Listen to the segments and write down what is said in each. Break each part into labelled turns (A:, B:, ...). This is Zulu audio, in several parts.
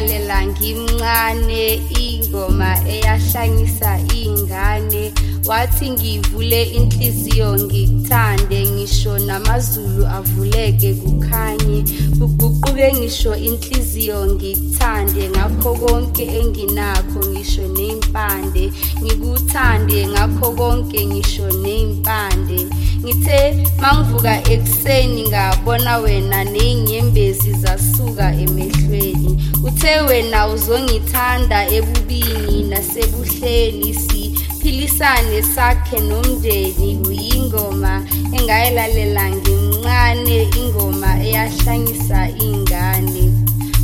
A: engayilalela ngimncane ingoma eyahlangisa ingane. Wathi ngivule inhliziyo ngikuthande ngisho namazulu avuleke kukhanye. Kuguquke ngisho inhliziyo ngikuthande ngakho konke enginakho ngisho nempande. Ngikuthande ngakho konke ngisho nempande. Ngithe mangivuka ekuseni ngabona wena ney'nyembezi zasuka emehlweni uthe wena uzongithanda ebubini nasebuhleni siphilisane sakhe nomndeni uyingoma engayilalela ngimncane ingoma eyahlangisa ingane.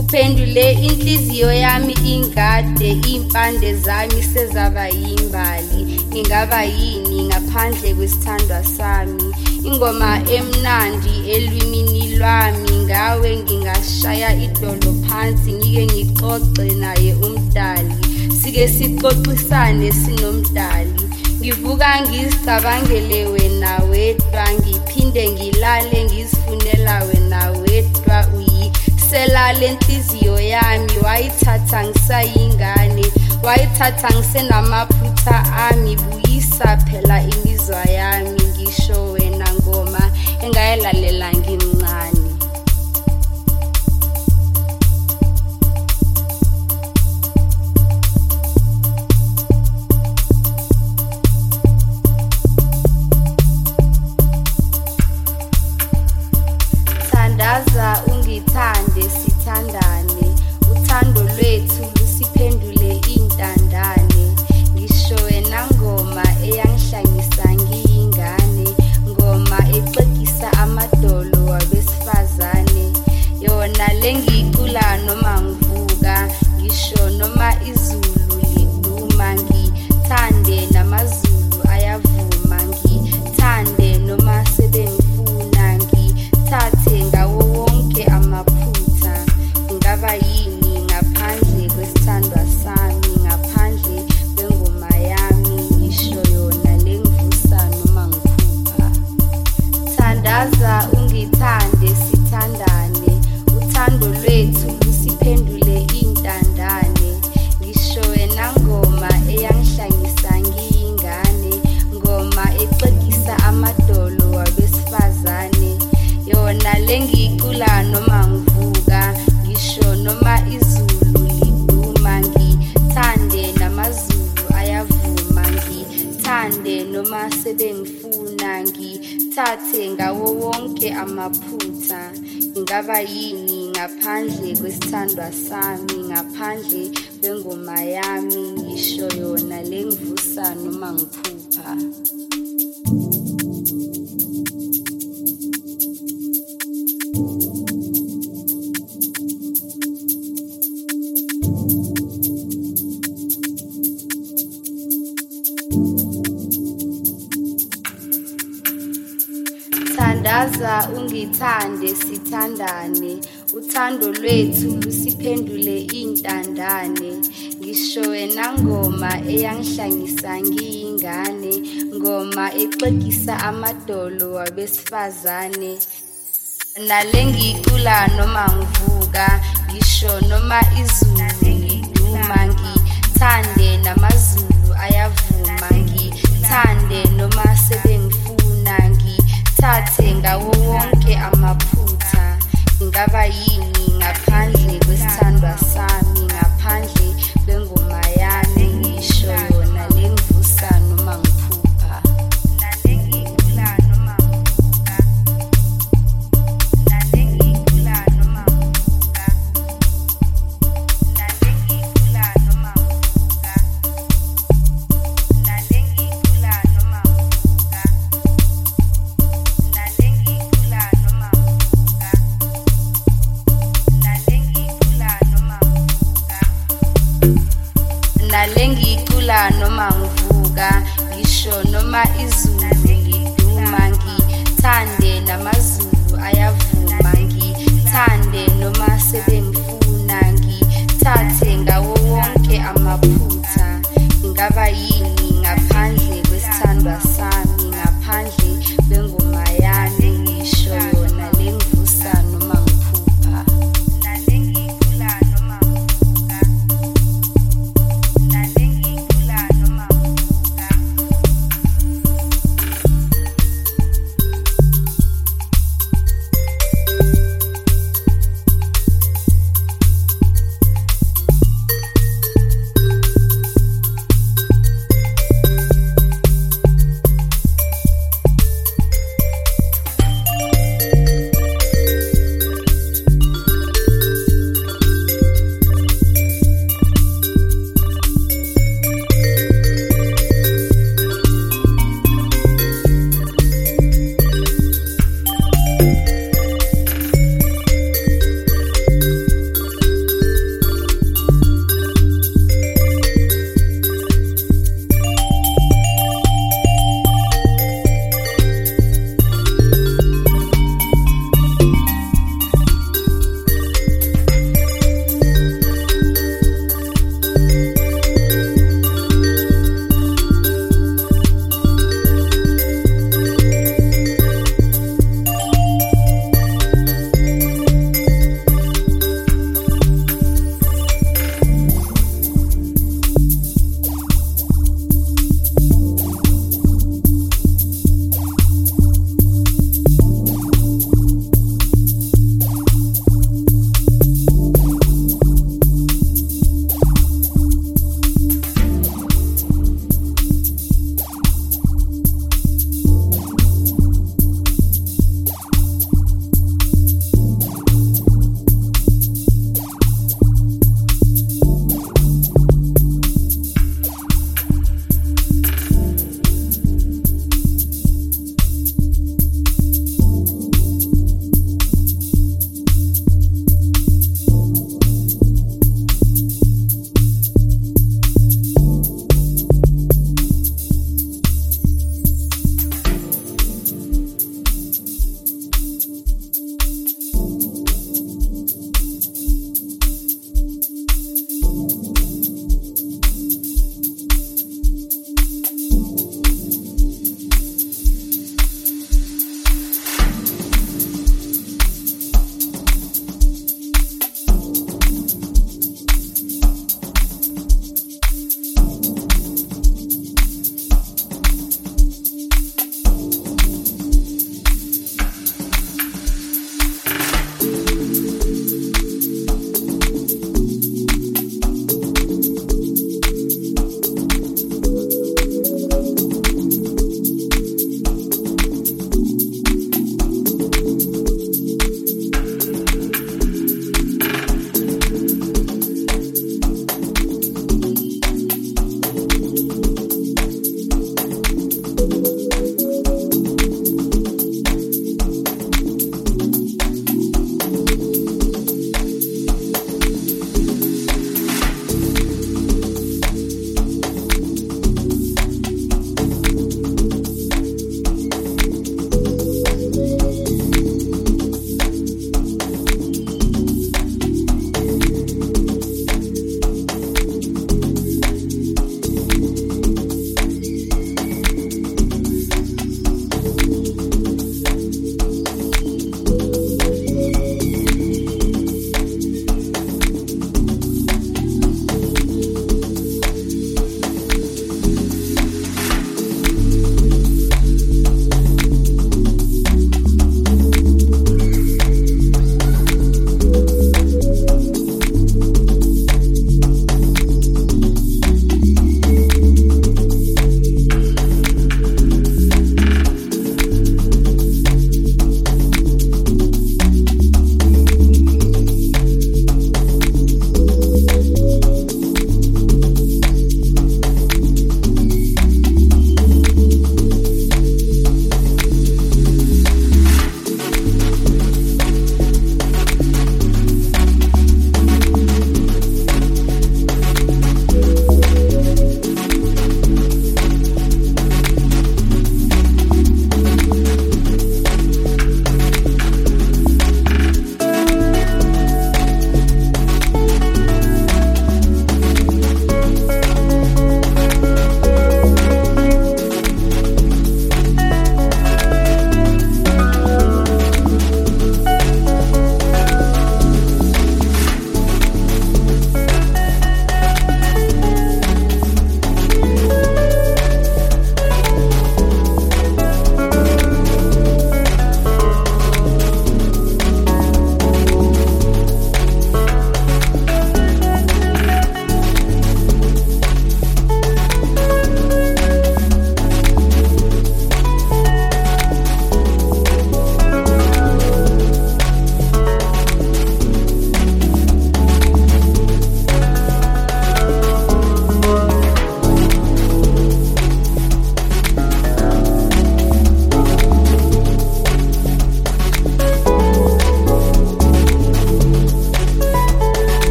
A: Uphendule inhliziyo yami ingade impande zami sezaba yimbali. Ngingaba yini ngaphandle kwesithandwa sami? Ingoma emnandi elwimini lwami ngawe ngingashaya idolo phansi ngike ngixoxe naye umdali. Sike sixoxisane sinomdali. Ngivuka ngizicabangele wena wedwa ngiphinde ngilale ngizifunela wena wedwa uyisela lenhliziyo yami wayithatha ngisayingane wayithatha ngisenamaphutha ami buyisa phela imizwa yami ngisho wena ngoma engayilalela ngimncane uthando lwethu lusiphendule intandane. Ngisho wena ngoma eyangihlangisa ngiyingane ngoma exegisa amadolo wabesifazane. Nalengicula noma ngivuka ngisho noma izulu liduma ngithande namazulu ayavuma ngithande noma sebengifuna ngithathe ngawo wonke ngingaba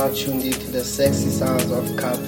B: now tuned into the sexy sounds of Carpe